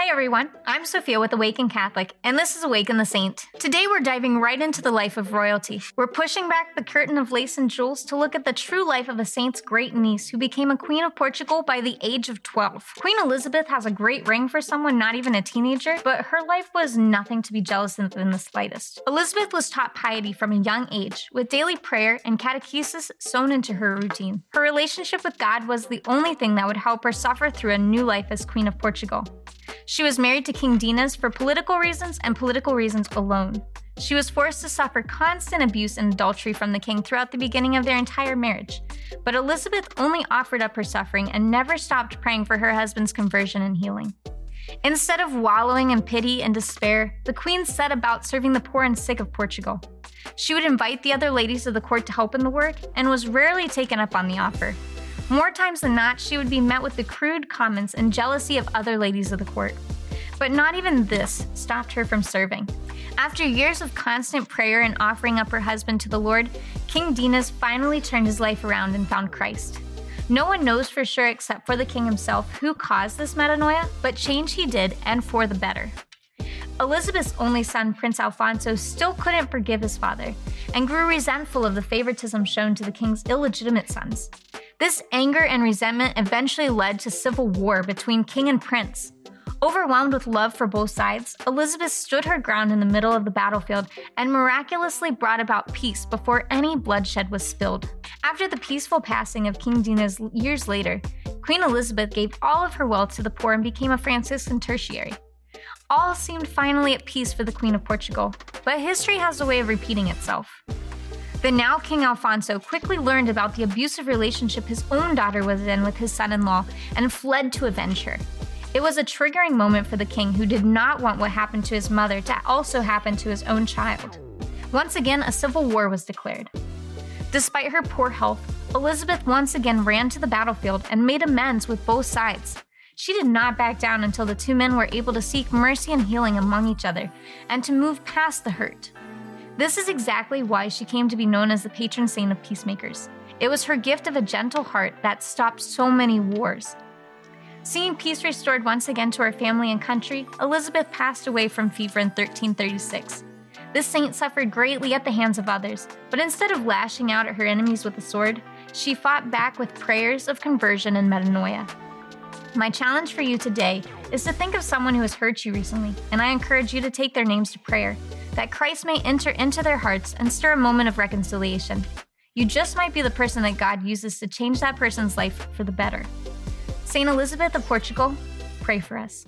Hey everyone, I'm Sophia with Awaken Catholic, and this is Awaken the Saint. Today we're diving right into the life of royalty. We're pushing back the curtain of lace and jewels to look at the true life of a saint's great niece who became a Queen of Portugal by the age of 12. Queen Elizabeth has a great ring for someone not even a teenager, but her life was nothing to be jealous of in the slightest. Elizabeth was taught piety from a young age, with daily prayer and catechesis sewn into her routine. Her relationship with God was the only thing that would help her suffer through a new life as Queen of Portugal. She was married to King Dinis for political reasons and political reasons alone. She was forced to suffer constant abuse and adultery from the king throughout the beginning of their entire marriage. But Elizabeth only offered up her suffering and never stopped praying for her husband's conversion and healing. Instead of wallowing in pity and despair, the queen set about serving the poor and sick of Portugal. She would invite the other ladies of the court to help in the work and was rarely taken up on the offer. More times than not, she would be met with the crude comments and jealousy of other ladies of the court. But not even this stopped her from serving. After years of constant prayer and offering up her husband to the Lord, King Dinis finally turned his life around and found Christ. No one knows for sure except for the king himself who caused this metanoia, but change he did and for the better. Elizabeth's only son, Prince Alfonso, still couldn't forgive his father and grew resentful of the favoritism shown to the king's illegitimate sons. This anger and resentment eventually led to civil war between king and prince. Overwhelmed with love for both sides, Elizabeth stood her ground in the middle of the battlefield and miraculously brought about peace before any bloodshed was spilled. After the peaceful passing of King Dinis years later, Queen Elizabeth gave all of her wealth to the poor and became a Franciscan tertiary. All seemed finally at peace for the Queen of Portugal, but history has a way of repeating itself. The now King Alfonso quickly learned about the abusive relationship his own daughter was in with his son in law and fled to avenge her. It was a triggering moment for the king who did not want what happened to his mother to also happen to his own child. Once again, a civil war was declared. Despite her poor health, Elizabeth once again ran to the battlefield and made amends with both sides. She did not back down until the two men were able to seek mercy and healing among each other and to move past the hurt. This is exactly why she came to be known as the patron saint of peacemakers. It was her gift of a gentle heart that stopped so many wars. Seeing peace restored once again to her family and country, Elizabeth passed away from fever in 1336. This saint suffered greatly at the hands of others, but instead of lashing out at her enemies with a sword, she fought back with prayers of conversion and metanoia. My challenge for you today is to think of someone who has hurt you recently, and I encourage you to take their names to prayer that Christ may enter into their hearts and stir a moment of reconciliation. You just might be the person that God uses to change that person's life for the better. St. Elizabeth of Portugal, pray for us.